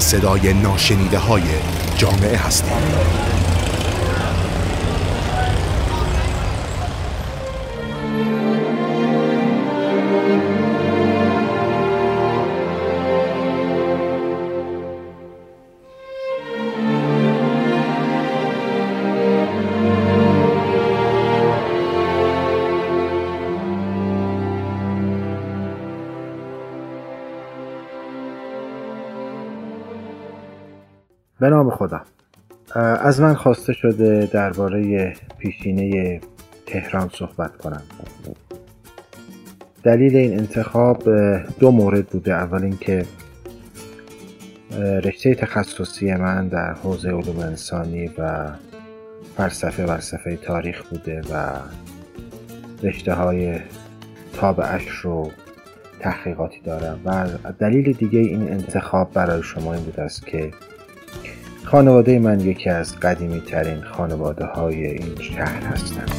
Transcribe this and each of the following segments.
صدای ناشنیده های جامعه هستیم. به نام خدا. از من خواسته شده درباره پیشینه تهران صحبت کنم. دلیل این انتخاب دو مورد بوده. اول اینکه رشته تخصصی من در حوزه علوم انسانی و فلسفه فلسفه تاریخ بوده و رشته های رو تحقیقاتی دارم. و دلیل دیگه این انتخاب برای شما این بوده است که خانواده من یکی از قدیمی ترین خانواده های این شهر هستند.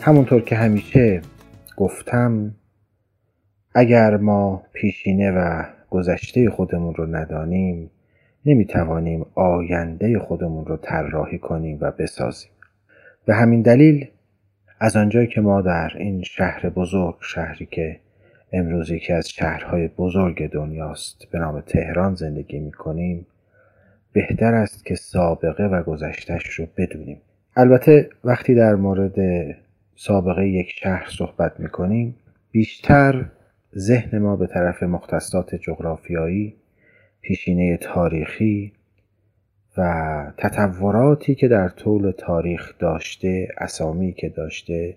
همونطور که همیشه گفتم اگر ما پیشینه و گذشته خودمون رو ندانیم نمی توانیم آینده خودمون رو طراحی کنیم و بسازیم. به همین دلیل از آنجایی که ما در این شهر بزرگ شهری که امروز یکی از شهرهای بزرگ دنیاست به نام تهران زندگی می کنیم بهتر است که سابقه و گذشتش رو بدونیم. البته وقتی در مورد سابقه یک شهر صحبت می کنیم بیشتر ذهن ما به طرف مختصات جغرافیایی پیشینه تاریخی و تطوراتی که در طول تاریخ داشته اسامی که داشته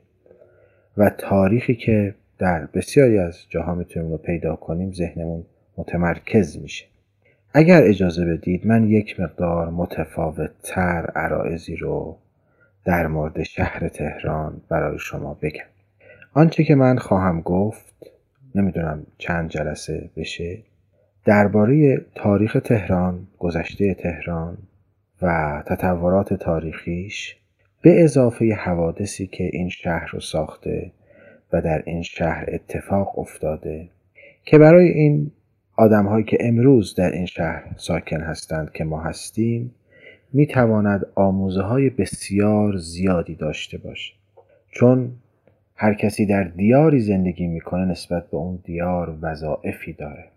و تاریخی که در بسیاری از جاها می‌تونیم رو پیدا کنیم ذهنمون متمرکز میشه. اگر اجازه بدید من یک مقدار متفاوت تر عرائزی رو در مورد شهر تهران برای شما بگم. آنچه که من خواهم گفت نمی‌دونم چند جلسه بشه درباره تاریخ تهران، گذشته تهران و تطورات تاریخیش به اضافه حوادثی که این شهر رو ساخته و در این شهر اتفاق افتاده که برای این آدمهایی که امروز در این شهر ساکن هستند که ما هستیم می تواند آموزه های بسیار زیادی داشته باشه. چون هر کسی در دیاری زندگی می‌کنه نسبت به اون دیار وظائفی داره.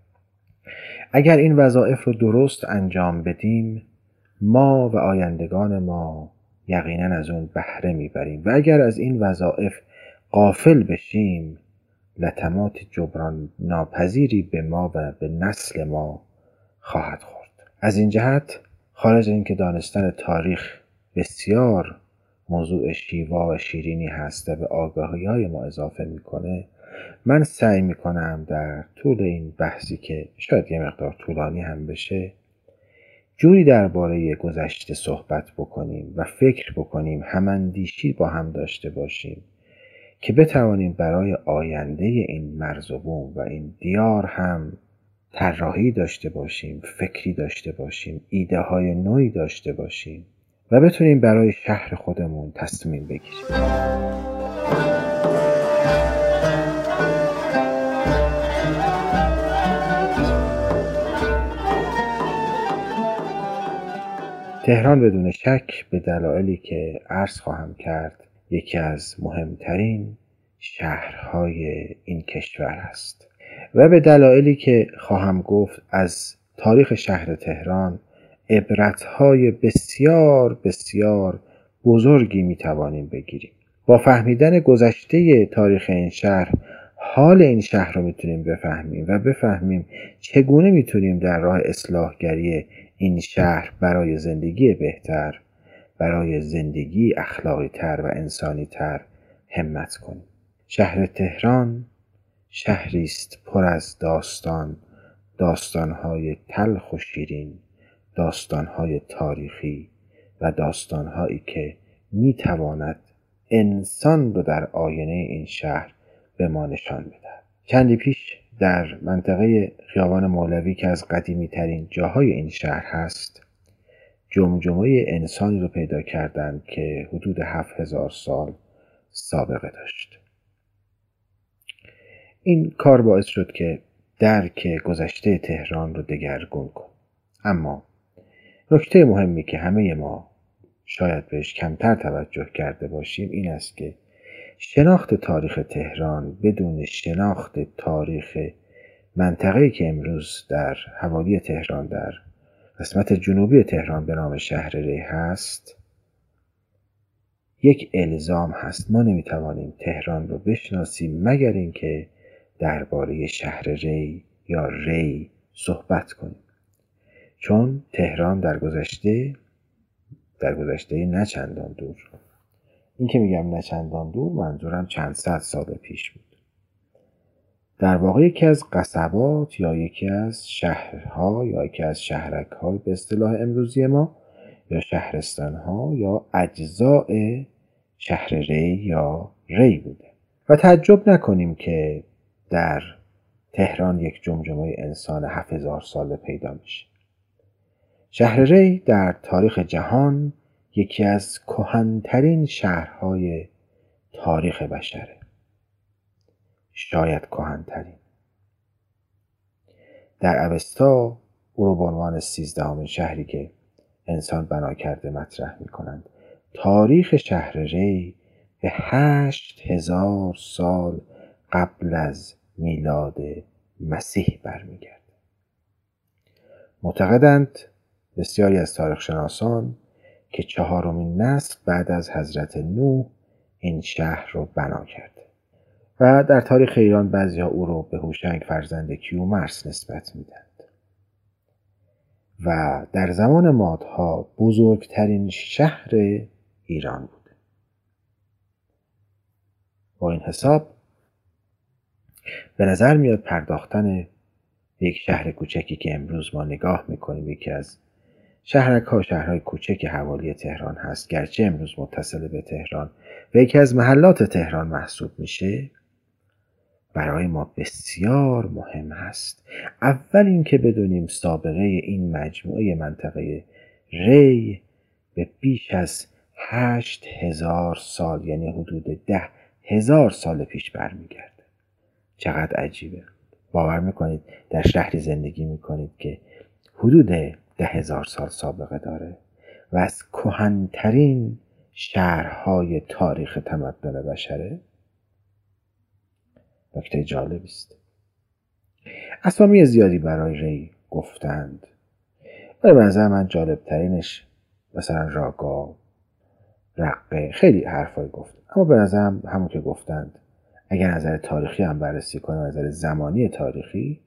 اگر این وظایف رو درست انجام بدیم ما و آیندگان ما یقینا از اون بهره می‌بریم. و اگر از این وظایف قافل بشیم لطمات جبران ناپذیری به ما و به نسل ما خواهد خورد. از این جهت خارج اینکه دانستن تاریخ بسیار موضوع شیوا و شیرینی هست و به آگاهی های ما اضافه می‌کنه من سعی می‌کنم در طول این بحثی که شاید یه مقدار طولانی هم بشه جوری درباره گذشته صحبت بکنیم و فکر بکنیم هماندیشی با هم داشته باشیم که بتوانیم برای آینده این مرز و بوم و این دیار هم طراحی داشته باشیم فکری داشته باشیم ایده های نوعی داشته باشیم و بتونیم برای شهر خودمون تصمیم بگیریم. تهران بدون شک به دلایلی که عرض خواهم کرد یکی از مهمترین شهرهای این کشور است و به دلایلی که خواهم گفت از تاریخ شهر تهران عبرتهای بسیار بسیار بزرگی می توانیم بگیریم. با فهمیدن گذشته تاریخ این شهر حال این شهر رو می‌تونیم بفهمیم و بفهمیم چگونه می‌تونیم در راه اصلاحگری این شهر برای زندگی بهتر برای زندگی اخلاقی تر و انسانی تر همت کنیم. شهر تهران شهری است پر از داستان داستانهای تلخ و شیرین داستانهای تاریخی و داستانهایی که می‌تواند انسان رو در آینه این شهر به ما نشان بدهد. چندی پیش؟ در منطقه خیابان مولوی که از قدیمی ترین جاهای این شهر هست جمجمه انسانی رو پیدا کردند که حدود هفت هزار سال سابقه داشت. این کار باعث شد که درک گذشته تهران رو دگرگون کن اما نکته مهمی که همه ما شاید بهش کمتر توجه کرده باشیم این است که شناخت تاریخ تهران بدون شناخت تاریخ منطقه‌ای که امروز در حوالی تهران در قسمت جنوبی تهران به نام شهر ری هست یک الزام هست. ما نمی‌توانیم تهران رو بشناسیم مگر اینکه درباره شهر ری یا ری صحبت کنیم. چون تهران در گذشته در گذشته نه چندان دور این که میگم نه چندان دور منظورم چند صد سال پیش بود. در واقع یکی از قصبات یا یکی از شهرها یا یکی از شهرک های به اصطلاح امروزی ما یا شهرستان ها یا اجزاء شهر ری یا ری بوده. و تعجب نکنیم که در تهران یک جمجمه انسان هزار ساله پیدا میشه. شهر ری در تاریخ جهان یکی از کهنترین شهرهای تاریخ بشره. شاید کهنترین. در اوستا او رو به عنوان سیزدهمین شهری که انسان بنا کرده مطرح می کنند تاریخ شهر ری به هشت هزار سال قبل از میلاد مسیح برمیگرده. معتقدند بسیاری از تاریخشناسان که چهارمین نسل بعد از حضرت نوح این شهر رو بنا کرده. و در تاریخ ایران بعضی ها او رو به هوشنگ فرزند کیومرس نسبت میدند و در زمان مادها بزرگترین شهر ایران بوده با این حساب به نظر میاد پرداختن یک شهر کوچکی که امروز ما نگاه می‌کنیم یکی از شهرک ها شهرهای کوچک حوالی تهران هست گرچه امروز متصل به تهران و یکی از محلات تهران محسوب میشه. برای ما بسیار مهم هست. اول اینکه بدونیم سابقه این مجموعه منطقه ری به بیش از هشت هزار سال یعنی حدود ده هزار سال پیش برمیگرده. چقدر عجیبه. باور می‌کنید در شهری زندگی می‌کنید که حدود ده هزار سال سابقه داره و از کهنترین شهرهای تاریخ تمدن بشره. نکته جالبی است. اسامی زیادی برای ری گفتند. ولی به نظر من جالب ترینش مثلا راگا رقه خیلی حرفای گفت. اما به نظرم همون که گفتند اگر نظر تاریخی هم بررسی کنیم نظر زمانی تاریخی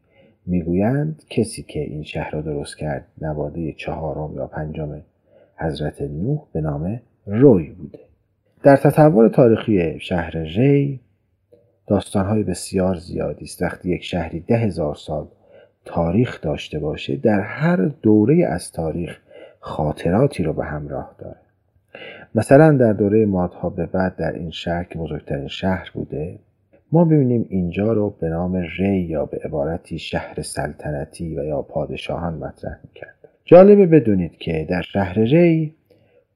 می‌گویند کسی که این شهر را درست کرد نواده چهارم یا پنجم حضرت نوح به نام روی بوده. در تطور تاریخی شهر ری داستانهای بسیار زیادی است. وقتی یک شهری ده هزار سال تاریخ داشته باشه در هر دوره از تاریخ خاطراتی رو به همراه داره. مثلا در دوره مادها به بعد در این شهر که بزرگترین شهر بوده ما ببینیم اینجا رو به نام ری یا به عبارتی شهر سلطنتی و یا پادشاهان مطرح می‌کرد. جالبه بدونید که در شهر ری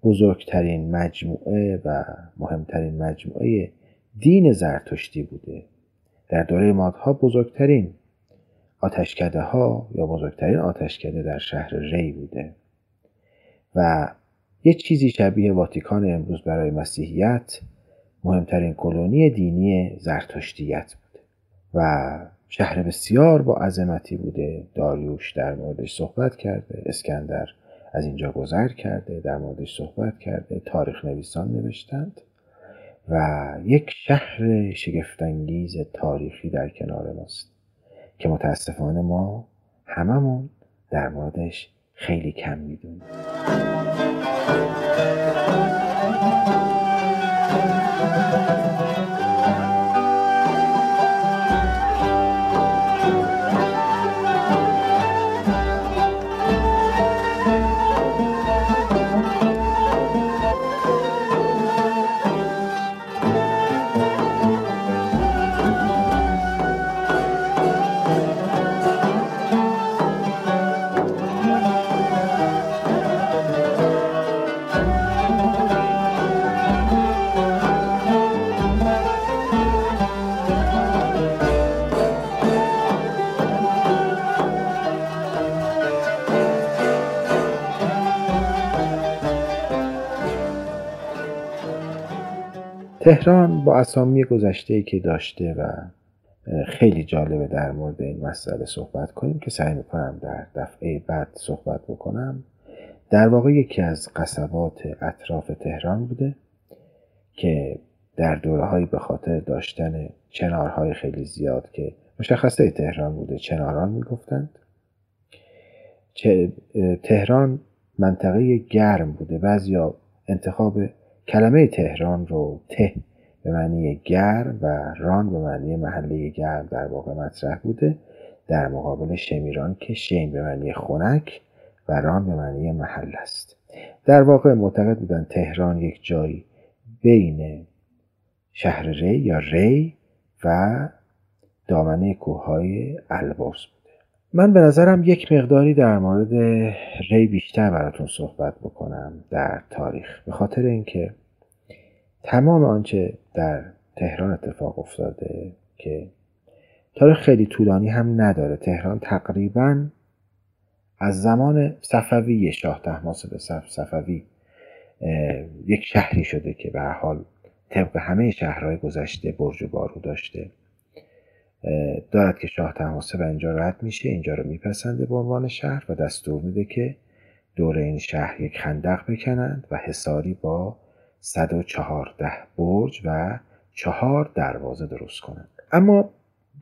بزرگترین مجموعه و مهمترین مجموعه دین زرتشتی بوده. در دوره مادها بزرگترین آتشکده ها یا بزرگترین آتشکده در شهر ری بوده. و یه چیزی شبیه واتیکان امروز برای مسیحیت مهمترین کلونی دینی زرتشتیت بوده و شهر بسیار با عظمتی بوده. داریوش در موردش صحبت کرده اسکندر از اینجا گذر کرده در موردش صحبت کرده تاریخ نویسان نوشتند و یک شهر شگفتانگیز تاریخی در کنار ماست که متاسفانه ما هممون در موردش خیلی کم می‌دونیم. تهران با اسامی گذشته که داشته و خیلی جالبه در مورد این مسئله صحبت کنیم که سعی می‌کنم در دفعه بعد صحبت بکنم. در واقع یکی از قصبات اطراف تهران بوده که در دوره به خاطر داشتن چنارهای خیلی زیاد که مشخصه تهران بوده چناران می‌گفتند. تهران منطقه گرم بوده. بعضیا انتخاب کلمه تهران رو ته به معنی گرم و ران به معنی محله گرم در واقع مطرح بوده در مقابل شمیران که شیم به معنی خنک و ران به معنی محل است. در واقع معتقد بودن تهران یک جایی بین شهر ری یا ری و دامنه کوههای البرز من به نظرم یک مقداری در مورد ری بیشتر براتون صحبت بکنم در تاریخ به خاطر اینکه تمام آنچه در تهران اتفاق افتاده که تاریخ خیلی طولانی هم نداره. تهران تقریبا از زمان صفوی شاه به صفوی یک شهری شده که به حال طبق همه شهرهای گذشته برج و بارو داشته. دارد که شاه تماسب اینجا رد میشه اینجا رو میپسنده به عنوان شهر و دستور میده که دور این شهر یک خندق بکنند و حساری با 114 برج و چهار دروازه درست کنند. اما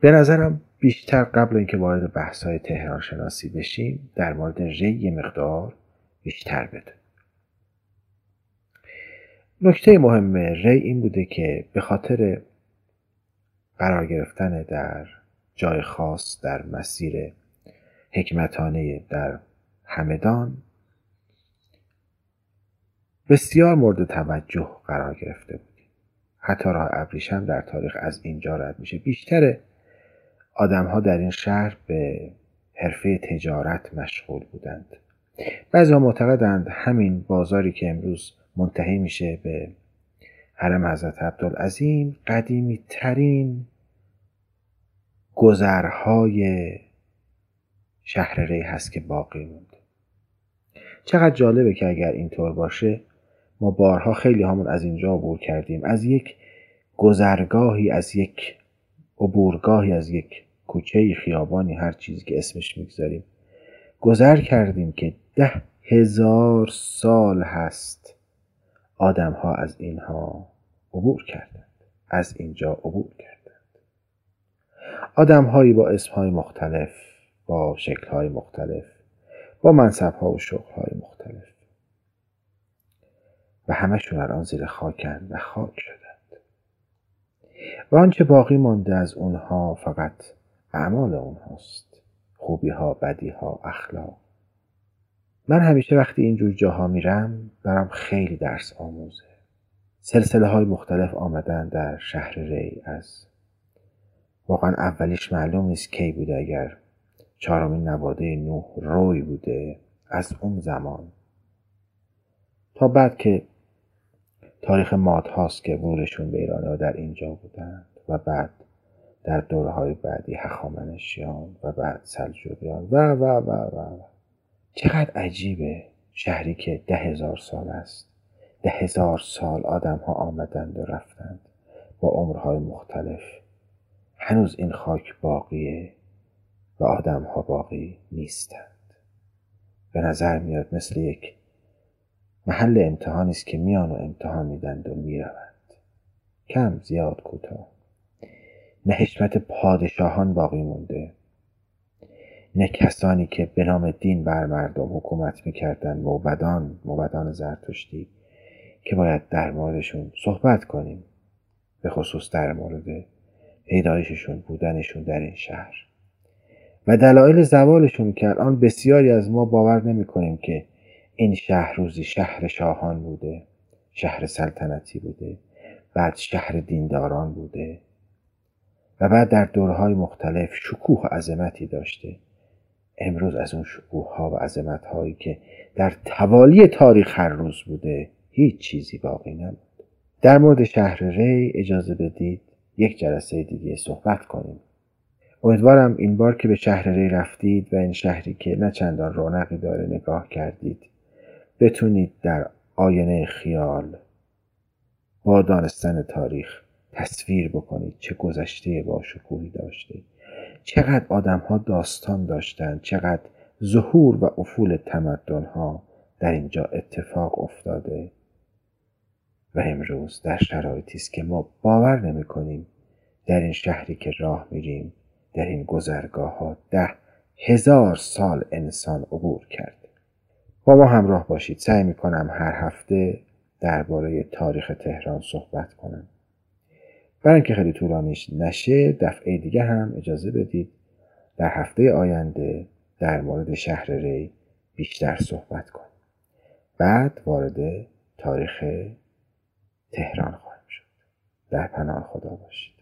به نظرم بیشتر قبل اینکه وارد بحث های تهران شناسی بشیم در مورد ری مقدار بیشتر بده. نکته مهم ری این بوده که به خاطر قرار گرفتن در جای خاص در مسیر حکمتانه در همدان بسیار مورد توجه قرار گرفته بود. حتی راه ابریشم در تاریخ از اینجا رد میشه. بیشتر آدمها در این شهر به حرفه تجارت مشغول بودند. بعضی معتقدند همین بازاری که امروز منتهی میشه به حرم حضرت عبدالعظیم قدیمی ترین گذرهای شهر ری هست که باقی موند چقدر جالبه که اگر اینطور باشه ما بارها خیلی همون از اینجا عبور کردیم. از یک گذرگاهی از یک عبورگاهی از یک کوچه خیابانی هر چیزی که اسمش می‌گذاریم. گذر کردیم که ده هزار سال هست آدم ها از اینها عبور کردند. از اینجا عبور کردند. آدم هایی با اسم های مختلف با شکل های مختلف با منصب ها و شغل های مختلف. و همشون الان زیر خاکن و خاک شدند. و آنچه باقی مانده از اونها فقط اعمال اونهاست. خوبی ها بدی ها اخلاق. من همیشه وقتی اینجور جاها میرم برام خیلی درس آموزه سلسله های مختلف آمدن در شهر ری از واقعا اولیش معلوم نیست کی بوده اگر چهارمین نواده نوح روی بوده از اون زمان تا بعد که تاریخ ماد هاست که ورودشون به ایران و در اینجا بودند و بعد در دوره های بعدی هخامنشیان و بعد سلجوقیان و و و و, و. چقدر عجیبه شهری که ده هزار سال است. ده هزار سال آدم ها آمدند و رفتند با عمرهای مختلف. هنوز این خاک باقیه و آدم ها باقی نیستند. به نظر میاد مثل یک محل امتحانی است که میان و امتحان میدند و می‌روند. کم زیاد کوتاه. نه حشمت پادشاهان باقی مونده. نه کسانی که به نام دین بر مردم حکومت می‌کردن موبدان موبدان زرتشتی که باید در موردشون صحبت کنیم به خصوص در مورد پیدایششون بودنشون در این شهر. و دلایل زوالشون که الان بسیاری از ما باور نمی کنیم که این شهر روزی شهر شاهان بوده شهر سلطنتی بوده بعد شهر دینداران بوده و بعد در دورهای مختلف شکوه و عظمتی داشته. امروز از اون شکوه ها و عظمت هایی که در توالی تاریخ هر روز بوده هیچ چیزی باقی نبود در مورد شهر ری اجازه بدید یک جلسه دیگه صحبت کنیم. امیدوارم این بار که به شهر ری رفتید و این شهری که نه چندان رونقی داره نگاه کردید بتونید در آینه خیال با دانستن تاریخ تصویر بکنید چه گذشته با شکوهی داشته چقدر آدم ها داستان داشتند چقدر ظهور و افول تمدن ها در اینجا اتفاق افتاده. و امروز در شرایطی است که ما باور نمی کنیم در این شهری که راه میریم در این گذرگاه ها ده هزار سال انسان عبور کرده با ما همراه باشید. سعی می کنم هر هفته درباره تاریخ تهران صحبت کنم. برای اینکه خیلی طولانیش نشه دفعه دیگه هم اجازه بدید در هفته آینده در مورد شهر ری بیشتر صحبت کنیم. بعد وارد تاریخ تهران خواهیم شد. در پناه خدا باشید.